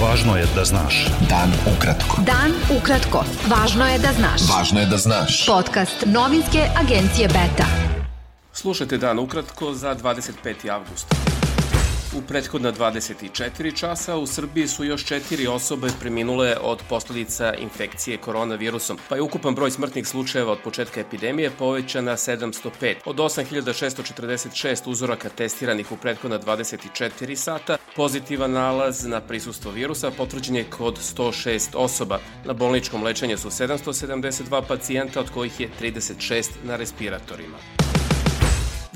Važno je da znaš. Dan ukratko. Dan ukratko. Važno je da znaš. Važno je da znaš. Podcast novinske agencije Beta. Slušajte Dan ukratko za 25. avgust. U prethodna 24 časa u Srbiji su još četiri osobe preminule od posledica infekcije koronavirusom, pa je ukupan broj smrtnih slučajeva od početka epidemije povećan na 705. Od 8646 uzoraka testiranih u prethodna 24 sata, pozitivan nalaz na prisustvo virusa potvrđen je kod 106 osoba. Na bolničkom lečenju su 772 pacijenta, od kojih je 36 na respiratorima.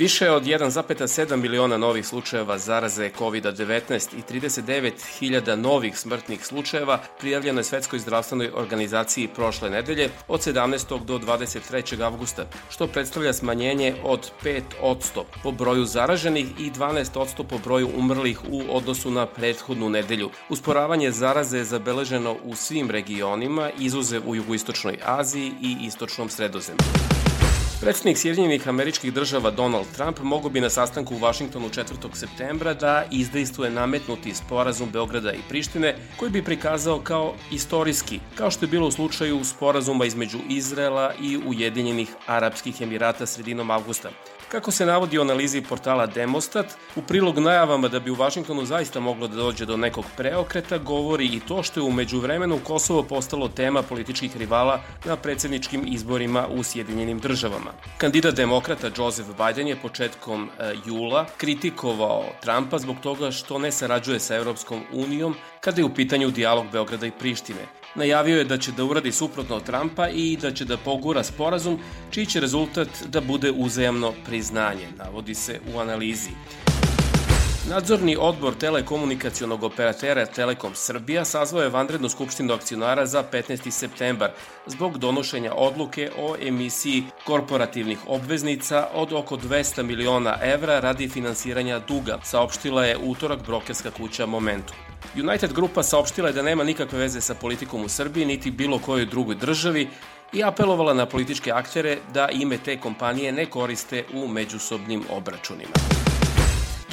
Više od 1,7 miliona novih slučajeva zaraze COVID-19 i 39.000 novih smrtnih slučajeva prijavljeno je Svetskoj zdravstvenoj organizaciji prošle nedelje od 17. do 23. avgusta, što predstavlja smanjenje od 5% po broju zaraženih i 12% po broju umrlih u odnosu na prethodnu nedelju. Usporavanje zaraze je zabeleženo u svim regionima, izuzev u jugoistočnoj Aziji i istočnom sredozemlju. Predsednik Sjedinjenih američkih država Donald Trump mogo bi na sastanku u Vašingtonu 4. septembra da izdejstvuje nametnuti sporazum Beograda i Prištine koji bi prikazao kao istorijski, kao što je bilo u slučaju sporazuma između Izraela i Ujedinjenih Arapskih Emirata sredinom avgusta. Kako se navodi u analizi portala Demostat, u prilog najavama da bi u Vašingtonu zaista moglo da dođe do nekog preokreta, govori i to što je umeđu vremenu Kosovo postalo tema političkih rivala na predsedničkim izborima u Sjedinjenim državama. Kandidat demokrata Joseph Biden je početkom e, jula kritikovao Trumpa zbog toga što ne sarađuje sa Europskom unijom kada je u pitanju dijalog Beograda i Prištine. Najavio je da će da uradi suprotno od Trumpa i da će da pogura sporazum čiji će rezultat da bude uzajamno priznanje, navodi se u analizi. Nadzorni odbor telekomunikacionog operatera Telekom Srbija sazvao je vanrednu skupštinu akcionara za 15. septembar zbog donošenja odluke o emisiji korporativnih obveznica od oko 200 miliona evra radi finansiranja duga, saopštila je utorak brokerska kuća Momentum. United Grupa saopštila je da nema nikakve veze sa politikom u Srbiji niti bilo kojoj drugoj državi i apelovala na političke aktere da ime te kompanije ne koriste u međusobnim obračunima.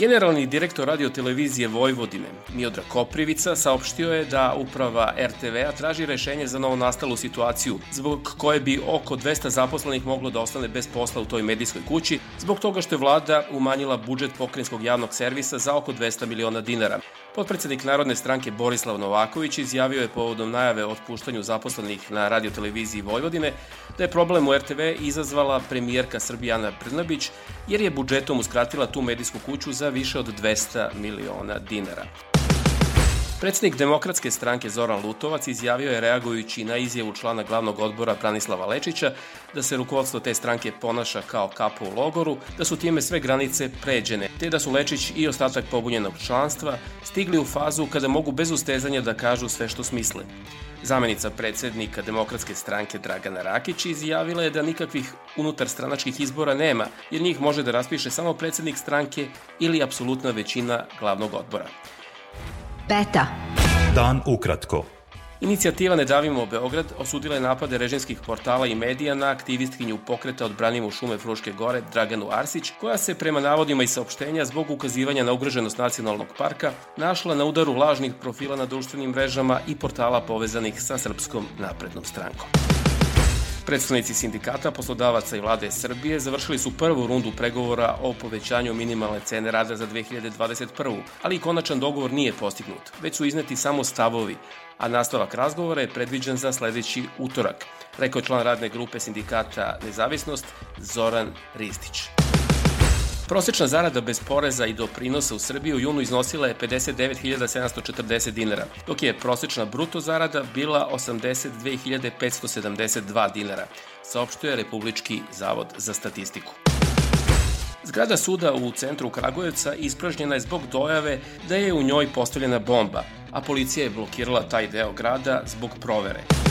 Generalni direktor radiotelevizije Vojvodine, Miodra Koprivica, saopštio je da uprava RTV-a traži rešenje za novo nastalu situaciju, zbog koje bi oko 200 zaposlenih moglo da ostane bez posla u toj medijskoj kući, zbog toga što je vlada umanjila budžet pokrenjskog javnog servisa za oko 200 miliona dinara. Potpredsednik Narodne stranke Borislav Novaković izjavio je povodom najave o otpuštanju zaposlenih na radioteleviziji Vojvodine da je problem u RTV izazvala premijerka Srbijana Brnabić jer je budžetom uskratila tu medijsku kuću za više od 200 miliona dinara. Predsednik Demokratske stranke Zoran Lutovac izjavio je reagujući na izjavu člana glavnog odbora Pranislava Lečića da se rukovodstvo te stranke ponaša kao kapo u logoru, da su time sve granice pređene, te da su Lečić i ostatak pobunjenog članstva stigli u fazu kada mogu bez ustezanja da kažu sve što smisle. Zamenica predsednika Demokratske stranke Dragana Rakić izjavila je da nikakvih unutar stranačkih izbora nema, jer njih može da raspiše samo predsednik stranke ili apsolutna većina glavnog odbora. Beta. Dan ukratko. Inicijativa Ne davimo Beograd osudila je napade režimskih portala i medija na aktivistkinju pokreta Odbranimo šume Fruške gore Draganu Arsić, koja se prema navodima i saopštenja zbog ukazivanja na ugroženost nacionalnog parka našla na udaru lažnih profila na društvenim mrežama i portala povezanih sa Srpskom naprednom strankom. Predstavnici sindikata, poslodavaca i vlade Srbije završili su prvu rundu pregovora o povećanju minimalne cene rada za 2021. Ali konačan dogovor nije postignut, već su izneti samo stavovi, a nastavak razgovora je predviđen za sledeći utorak, rekao član radne grupe sindikata Nezavisnost Zoran Ristić. Prosečna zarada bez poreza i doprinosa u Srbiji u junu iznosila je 59.740 dinara, dok je prosečna bruto zarada bila 82.572 dinara, saopštuje Republički zavod za statistiku. Zgrada suda u centru Kragujevca ispražnjena je zbog dojave da je u njoj postavljena bomba, a policija je blokirala taj deo grada zbog provere.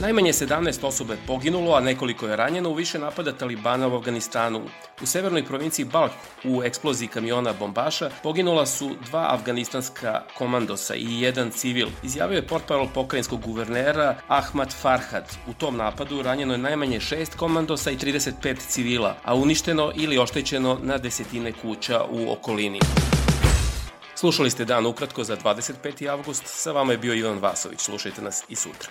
Najmanje 17 osoba je poginulo, a nekoliko je ranjeno u više napada Talibana u Afganistanu. U severnoj provinciji Balk u eksploziji kamiona bombaša poginula su dva afganistanska komandosa i jedan civil. Izjavio je portparol pokrajinskog guvernera Ahmad Farhad. U tom napadu ranjeno je najmanje šest komandosa i 35 civila, a uništeno ili oštećeno na desetine kuća u okolini. Slušali ste Dan ukratko za 25. avgust, sa vama je bio Ivan Vasović. Slušajte nas i sutra.